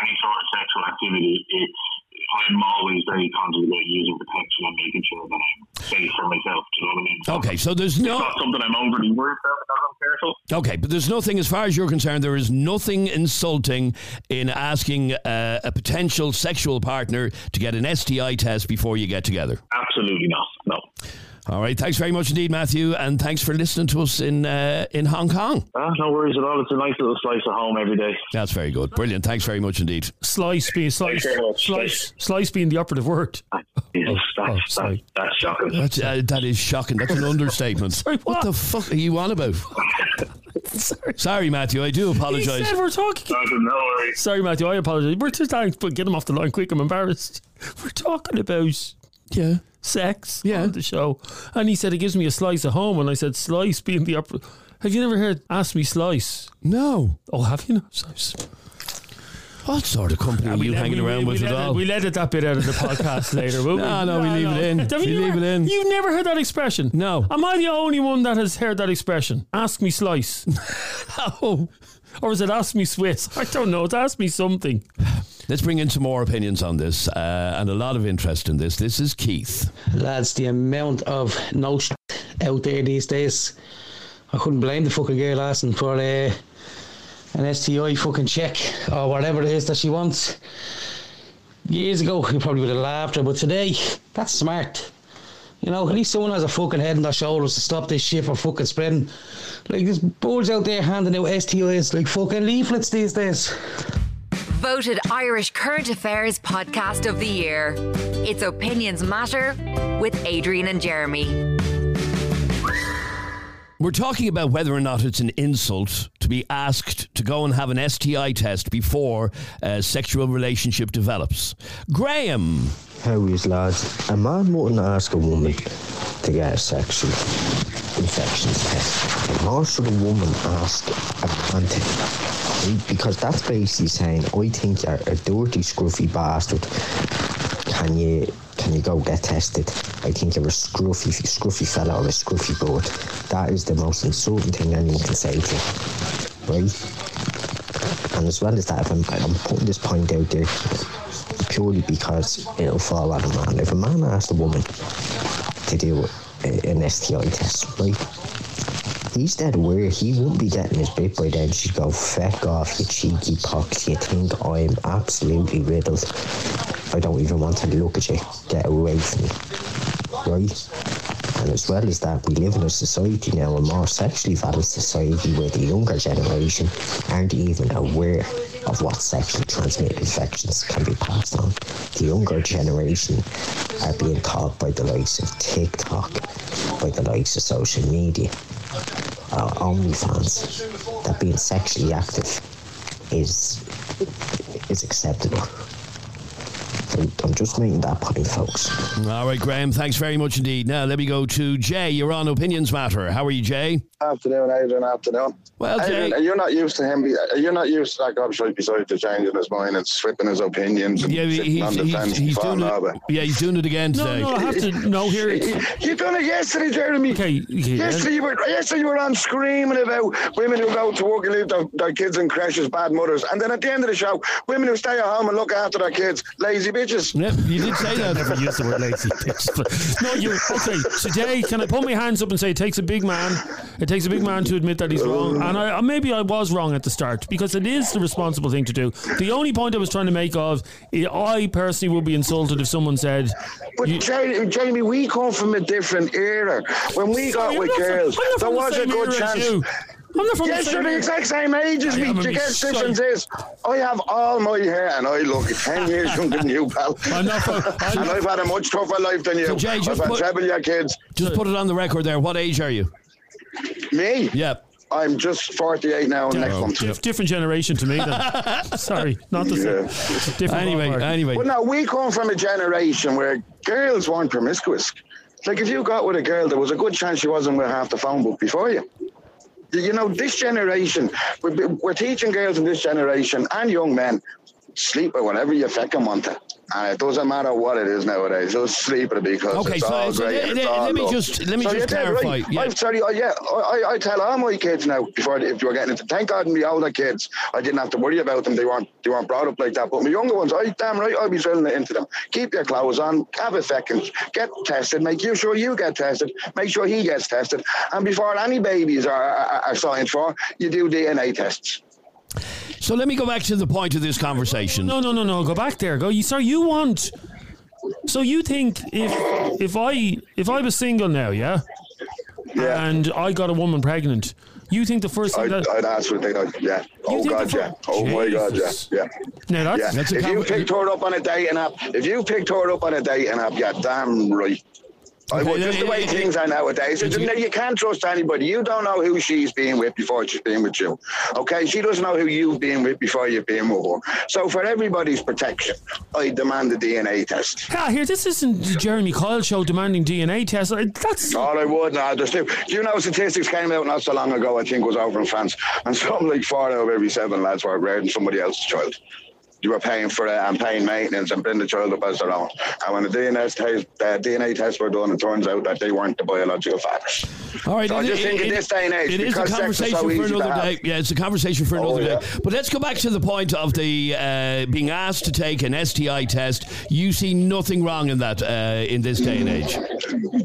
any sort of sexual activity, it's I'm always very conscious about using protection and making sure that I'm safe for myself. Do you know what I mean? So Okay, so there's It's no. not something I'm overly worried about because I'm careful. Okay, but there's nothing, as far as you're concerned, there is nothing insulting in asking uh, a potential sexual partner to get an STI test before you get together. Absolutely not. No. All right, thanks very much indeed, Matthew, and thanks for listening to us in uh, in Hong Kong. Ah, no worries at all. It's a nice little slice of home every day. That's very good, brilliant. Thanks very much indeed. slice being slice Thank you very much. slice slice being the operative word. Jesus, oh, that's, sorry. that's, that's shocking. That's, uh, that is shocking. That's an understatement. Sorry, what? the fuck are you on about? Sorry. Sorry, Matthew. I do apologise. we're talking. No worries. Sorry, Matthew. I apologize. We're just trying to get him off the line quick. I'm embarrassed. We're talking about Yeah. Sex Yeah. on the show, and he said it gives me a slice of home, and I said slice being the upper. Have you never heard "Ask Me Slice"? No. Oh, have you? Slice. What sort of company are you hanging around with we at let all? We'll edit that bit out of the podcast later. Will we? No, no, we leave it in. Have We you leave never- it in. You've never heard that expression? No. Am I the only one that has heard that expression? Ask me slice. Oh. Or is it ask me Swiss? I don't know. It's ask me something. Let's bring in some more opinions on this uh, and a lot of interest in this. This is Keith. Lads, the amount of no out there these days, I couldn't blame the fucking girl asking for uh, an STI fucking check or whatever it is that she wants. Years ago, you probably would have laughed her, but today, that's smart. You know, at least someone has a fucking head on their shoulders to stop this shit from fucking spreading. Like, there's boards out there handing out STIs like fucking leaflets these days. Voted Irish Current Affairs Podcast of the Year. It's Opinions Matter with Adrian and Jeremy. We're talking about whether or not it's an insult to be asked to go and have an STI test before a sexual relationship develops. Graham. How is lads? A man wouldn't ask a woman to get a sexual infection test. Nor should a woman ask a man to. Because that's basically saying, I think you're a dirty, scruffy bastard. Can you can you go get tested? I think you're a scruffy, scruffy fella or a scruffy bird. That is the most insulting thing anyone can say to you, right? And as well as that, if I'm, I'm putting this point out there purely because it'll fall on a man. If a man asks a woman to do an STI test, right? He's dead aware he won't be getting his bit by then. She'd go, feck off, you cheeky pox. You think I'm absolutely riddled. I don't even want to look at you. Get away from me. Right? And as well as that, we live in a society now, a more sexually valid society where the younger generation aren't even aware of what sexually transmitted infections can be passed on. The younger generation are being taught by the likes of TikTok, by the likes of social media, uh, OnlyFans, that being sexually active is is acceptable. I'm just making that point, folks. All right, Graham, thanks very much indeed. Now, let me go to Jay. You're on Opinions Matter. How are you, Jay? Afternoon, Adrian. Afternoon. Well, Adrian, Jay. you're not used to him. You're not used to that guy straight beside to changing his mind and slipping his opinions and Yeah, sitting he's, he's, he's doing it. over. Yeah, he's doing it again No, today. no, I have to know here. You done it yesterday, Jeremy. okay, yeah. Yesterday you were yesterday you were on screaming about women who go to work and leave their, their kids in creches, bad mothers, and then at the end of the show, women who stay at home and look after their kids, lazy bitches. Yep, you did say that. I never that. used the word lazy bitch. but- No, you're okay. Today, can I put my hands up and say it takes a big man? It takes a big man to admit that he's wrong, and I, maybe I was wrong at the start because it is the responsible thing to do. The only point I was trying to make of, eh, I personally would be insulted if someone said, But you- Jamie, Jamie, we come from a different era. When we Sorry, got with not from- girls, there the was a good era as chance. You. I'm not from Yes, the you're same the exact same age as I me. am a The guess difference is I have all my hair and I look 10 years younger than you, pal. I'm not from, I'm and I've had a much tougher life than you. So, Jay, I've just had put- treble your kids. Just put it on the record there. What age are you? Me? Yeah. I'm just 48 now next oh, month. Dif- different generation to me. Then. Sorry, not the same. Different Anyway, ballpark. anyway. Well, no, we come from a generation where girls weren't promiscuous. Like, if you got with a girl, there was a good chance she wasn't with half the phone book before you. You know, this generation, we're, we're teaching girls in this generation and young men sleep with whatever you fucking want to. And it doesn't matter what it is nowadays. Just sleep it because Okay, it's so- all so great. let- it's let- all let me just- let me So just clarify, Right. yeah. I'm sorry. I, yeah, I, I tell all my kids now before if you were getting into. Thank God, my older kids, I didn't have to worry about them. They weren't they weren't brought up like that. But my younger ones, I damn right, I'll be drilling it into them. Keep your clothes on. Have a second. Get tested. Make you sure you get tested. Make sure he gets tested. And before any babies are, are, are signed for, you do DNA tests. So let me go back to the point of this conversation. No, no, no, no. Go back there. Go. You, sir, you want. So you think if if I if I was single now, yeah, Yeah. and I got a woman pregnant, you think the first thing I'd, that I'd ask what they know. Yeah. Oh God, the yeah. fir- Oh my God, yeah. Yeah. now that's, Yeah. That's a if you picked her up on a dating app, if you picked her up on a dating app, yeah, damn right. I would, just the way things are nowadays. you, you can't trust anybody. You don't know who she's been with before she's been with you. Okay, she doesn't know who you've been with before you've been with her. So for everybody's protection, I demand a DNA test. Ah, here, this isn't the Jeremy Kyle show demanding DNA tests. That's All I would two. Do you know statistics came out not so long ago? I think was over in France, and something like four out of every seven lads were rearing somebody else's child. You were paying for it and paying maintenance and bringing the child up as their own. And when the DNA test, the DNA tests were done, it turns out that they weren't the biological fathers. All right, So I it- just think it- in this day and age, it is a because sex is conversation so for another day. Yeah, it's a conversation for Oh, another yeah. day. But let's go back to the point of the uh, being asked to take an STI test. You see nothing wrong in that uh, in this day and age.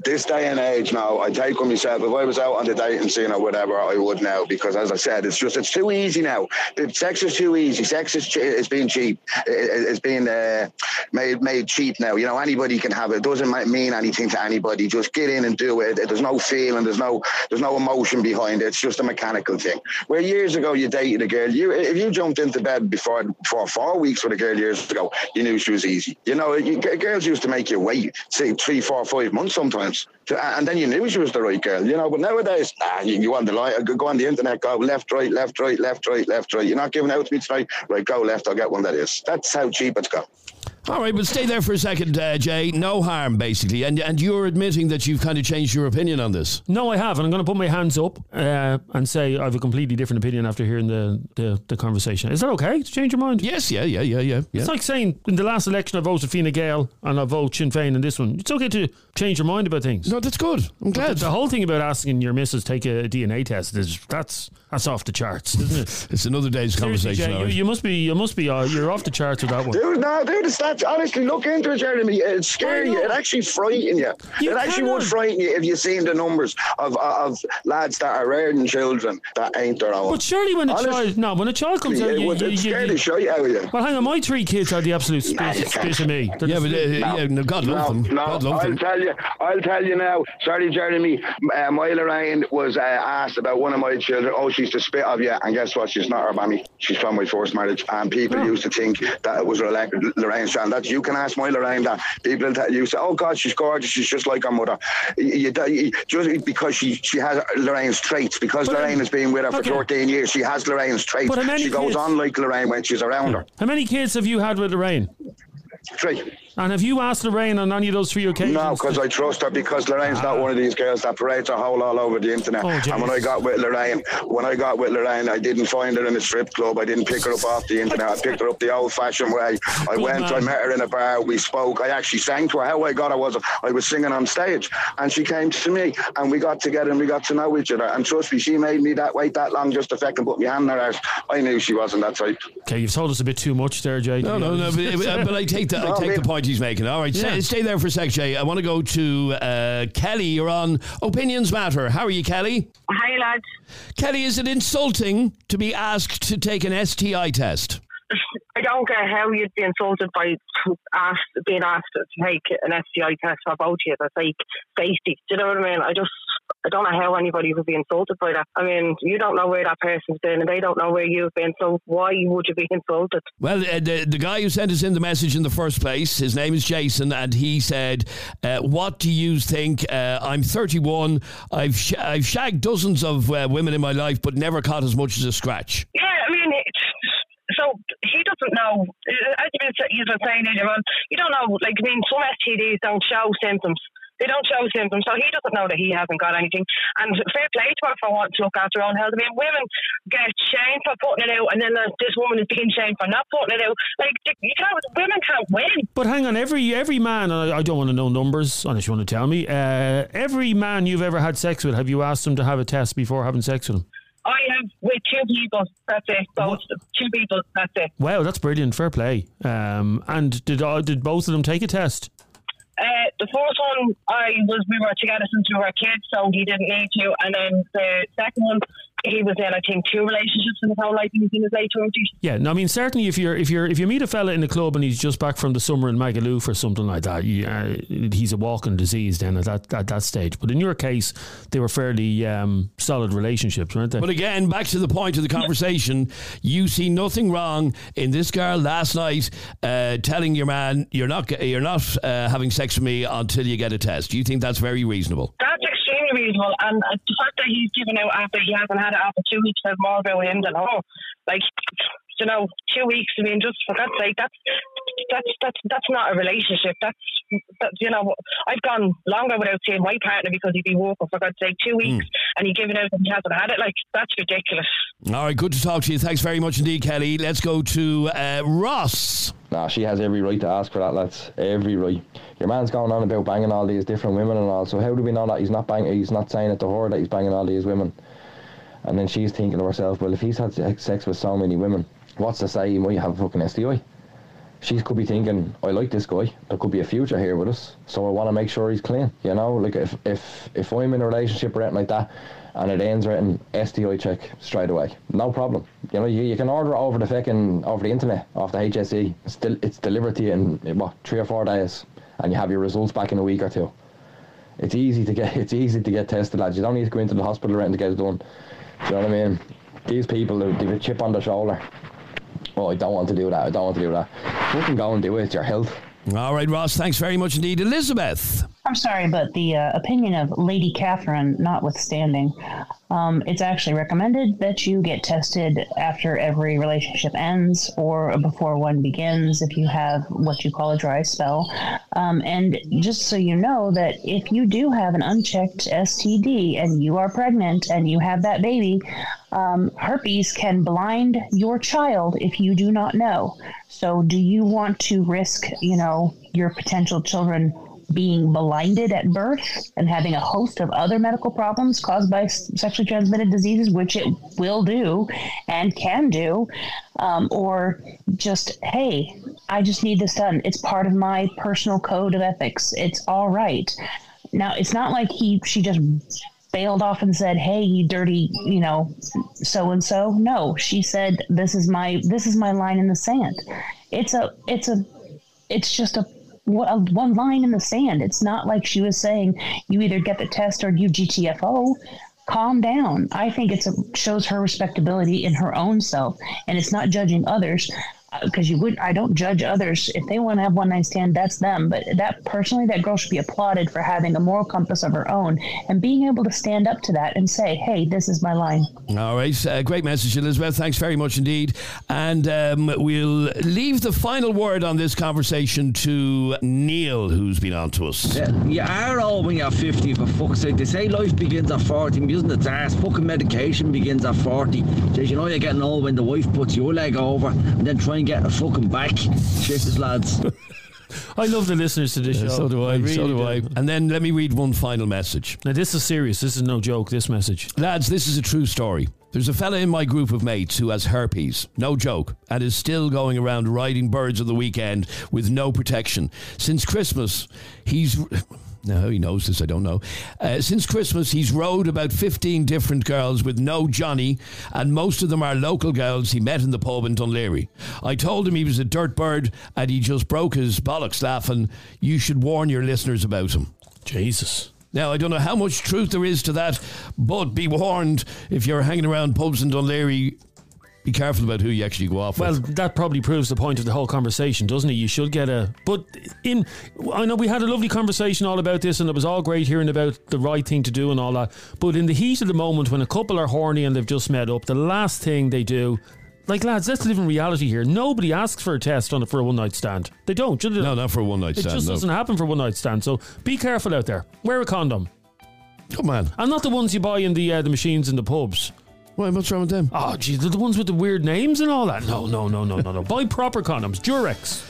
This day and age now, I take on myself. If I was out on the dating scene or whatever, I would now because, as I said, it's just it's too easy now. The sex is too easy. Sex is, che- is being cheap. It- it- It's being uh, made made cheap now. You know, anybody can have it. It doesn't mean anything to anybody. Just get in and do it. There's no feeling. There's no there's no emotion behind it. It's just a mechanical thing. Where years ago you dated a girl, you if you jumped into bed before for four weeks with a girl years ago, you knew she was easy. You know, you, girls used to make you wait, say three, four, five months sometimes, to, and then you knew she was the right girl. You know, but nowadays, nah, you, you want the line, go on the internet, go left, right, left, right, left, right, left, right. You're not giving out to me tonight, right? Go left, I'll get one that is. That's how cheap it's got. All right, but stay there for a second, uh, Jay. No harm, basically, and and you're admitting that you've kind of changed your opinion on this. No, I have, and I'm going to put my hands up uh, and say I have a completely different opinion after hearing the, the, the conversation. Is that okay to change your mind? Yes, yeah, yeah, yeah, yeah. yeah. It's like saying in the last election I voted Fine Gael and I vote Sinn Féin in this one. It's okay to change your mind about things. No, that's good. I'm glad. The, the whole thing about asking your missus take a DNA test is that's that's off the charts, isn't it? it's another day's Seriously, conversation. Jay, you, you must be you must be uh, you're off the charts with that one. Dude, no, dude, it's not. Honestly, look into it, Jeremy. It scary you. It actually frighten you. You it actually would frighten you if you seen the numbers of of lads that are rearing children that ain't their own. But surely when a Honest- child no when a child comes out, it you, would you, it'd you, scare you- the out of you. well, hang on, my three kids are the absolute Nah, spit, can't. spit of me. They're yeah, but uh, spit- yeah, no, God love No, them. no, God love I'll them. tell you. I'll tell you now. Sorry, Jeremy. Uh, my Lorraine was uh, asked about one of my children. Oh, she's the spit of you, and guess what? She's not her mammy. She's from my first marriage, and people used to think that it was Lorraine- Lorraine's child. That you can ask my Lorraine that. People tell you say, "Oh God, she's gorgeous. She's just like her mother." You, you, just because she she has Lorraine's traits. Because But, Lorraine has been with her for okay. 13 years, she has Lorraine's traits. But how many She goes kids- on like Lorraine when she's around her. How many kids have you had with Lorraine? Three. And have you asked Lorraine on any of those three occasions? No, because I trust her. Because Lorraine's not ah. one of these girls that parades her hole all over the internet. Oh, and when I got with Lorraine, when I got with Lorraine, I didn't find her in a strip club. I didn't pick her up off the internet. I picked her up the old-fashioned way. I Good went. man. I met her in a bar. We spoke. I actually sang to her. How I got her was I was singing on stage, and she came to me, and we got together and we got to know each other. And trust me, she made me that wait that long just to fucking put my hand in her arse. I knew she wasn't that type. Okay, you've told us a bit too much there, Jay. No, no, no. But, but I take the I No, take the point he's making. All right, stay, Yeah. stay there for a sec, Jay. I want to go to uh, Kelly. You're on Opinions Matter. How are you, Kelly? Hi, lads. Kelly, is it insulting to be asked to take an STI test? I don't get how you'd be insulted by asked, being asked to take an STI test for both of you. That's like safety. Do you know what I mean? I just, I don't know how anybody would be insulted by that. I mean, you don't know where that person's been and they don't know where you've been. So why would you be insulted? Well, uh, the, the guy who sent us in the message in the first place, his name is Jason, and he said, uh, "What do you think? Uh, I'm 31. I've sh- I've shagged dozens of uh, women in my life, but never caught as much as a scratch." Yeah, I mean, it's, so he doesn't know. uh, As you've been, sa- you've been saying earlier on, you don't know. Like, I mean, some STDs don't show symptoms. They don't show symptoms, so he doesn't know that he hasn't got anything. And fair play to her for wanting to look after her own health. I mean, women get shamed for putting it out, and then this woman is being shamed for not putting it out. Like, you can't, women can't win. But hang on, every every man, and I, I don't want to know numbers unless you want to tell me. Uh, every man you've ever had sex with, have you asked them to have a test before having sex with them? I have with two people. That's it. Both two people. That's it. Wow, that's brilliant. Fair play. Um, and did uh, did both of them take a test? Uh, the first one, I was we were together since we were kids, so he didn't need to. And then the second one, he was in I think two relationships in his whole life. He was in his late twenties. Yeah, no, I mean certainly if you're if you're if you meet a fella in the club and he's just back from the summer in Magaluf or something like that, you, uh, he's a walking disease then at that at that stage. But in your case, they were fairly um, solid relationships, weren't they? But again, back to the point of the conversation, you see nothing wrong in this girl last night uh, telling your man you're not you're not uh, having sex with me until you get a test. Do you think that's very reasonable? That's extremely reasonable. And uh, the fact that he's given out after he hasn't had it after two weeks says more about him than her. Like, you know, two weeks. I mean, just for God's sake, that's that's that's that's not a relationship. That's that, you know, I've gone longer without seeing my partner because he'd be working for God's sake two weeks and he given out and he hasn't had it. Like, that's ridiculous. All right, good to talk to you. Thanks very much indeed, Kelly. Let's go to uh, Ross. Nah, she has every right to ask for that, lads. Every right. Your man's going on about banging all these different women and all. So how do we know that he's not banging? He's not saying it to her that he's banging all these women. And then she's thinking to herself, well, if he's had sex with so many women, what's to say he might have a fucking STI? she could be thinking, I like this guy. There could be a future here with us, so I want to make sure he's clean. You know, like if if if I'm in a relationship or anything like that, and it ends written STI check straight away, no problem. You know, you, you can order it over the fucking over the internet off the HSE. It's it's delivered to you in, in what three or four days, and you have your results back in a week or two. It's easy to get it's easy to get tested, lads. You don't need to go into the hospital or anything to get it done. Do you know what I mean? These people, they have a chip on their shoulder. Oh, I don't want to do that. I don't want to do that. Fucking go and do it. It's your health. All right, Ross, thanks very much indeed. Elizabeth. I'm sorry, but the uh, opinion of Lady Catherine notwithstanding, um, it's actually recommended that you get tested after every relationship ends or before one begins if you have what you call a dry spell. Um, and just so you know that if you do have an unchecked STD and you are pregnant and you have that baby, um, herpes can blind your child if you do not know. So, do you want to risk, you know, your potential children being blinded at birth and having a host of other medical problems caused by sexually transmitted diseases, which it will do and can do, um, or just, hey, I just need this done. It's part of my personal code of ethics. It's all right. Now, it's not like he she just bailed off and said, "Hey, you dirty, you know, so and so." No, she said, "This is my this is my line in the sand." It's a it's a it's just a one line in the sand. It's not like she was saying you either get the test or you GTFO. Calm down. I think it shows her respectability in her own self, and it's not judging others because you would I don't judge others. If they want to have one night stand that's them. But that personally that girl should be applauded for having a moral compass of her own and being able to stand up to that and say hey this is my line. All right. Uh, great message Elizabeth. Thanks very much indeed. And um, we'll leave the final word on this conversation to Neil who's been on to us. Yeah, you are old when you're 50 for fuck's sake. They say life begins at 40 I'm using the ass fucking medication begins at 40 says you know you're getting old when the wife puts your leg over and then try and get a fucking back. Cheers, lads. I love the listeners to this Yeah, show. so do I. really so do, I. And then let me read one final message. Now this is serious. This is no joke. This message, lads. This is a true story. There's a fella in my group of mates who has herpes, no joke, and is still going around riding birds of the weekend with no protection. Since Christmas, he's. Now, how he knows this, I don't know. Uh, since Christmas, he's rode about 15 different girls with no Johnny, and most of them are local girls he met in the pub in Dunleary. I told him he was a dirt bird, and he just broke his bollocks laughing. You should warn your listeners about him. Jesus. Now, I don't know how much truth there is to that, but be warned if you're hanging around pubs in Dunleary, be careful about who you actually go off with. Well, with. that probably proves the point of the whole conversation, doesn't it? You should get a. But in, I know we had a lovely conversation all about this, and it was all great hearing about the right thing to do and all that. But in the heat of the moment, when a couple are horny and they've just met up, the last thing they do. Like lads, let's live in reality here. Nobody asks for a test on it for a one night stand. They don't. they? No, not for a one night stand. It just no. doesn't happen for one night stand. So be careful out there. Wear a condom. Come on. And not the ones you buy in the uh, the machines in the pubs. Why? What's wrong with them? Oh, geez, the ones with the weird names and all that. No, no, no, no, no, no. buy proper condoms. Durex.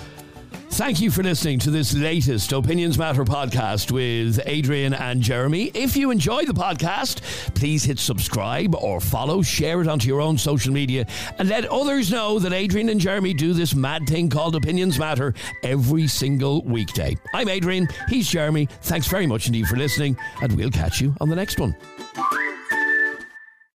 Thank you for listening to this latest Opinions Matter podcast with Adrian and Jeremy. If you enjoy the podcast, please hit subscribe or follow, share it onto your own social media, and let others know that Adrian and Jeremy do this mad thing called Opinions Matter every single weekday. I'm Adrian, he's Jeremy. Thanks very much indeed for listening, and we'll catch you on the next one.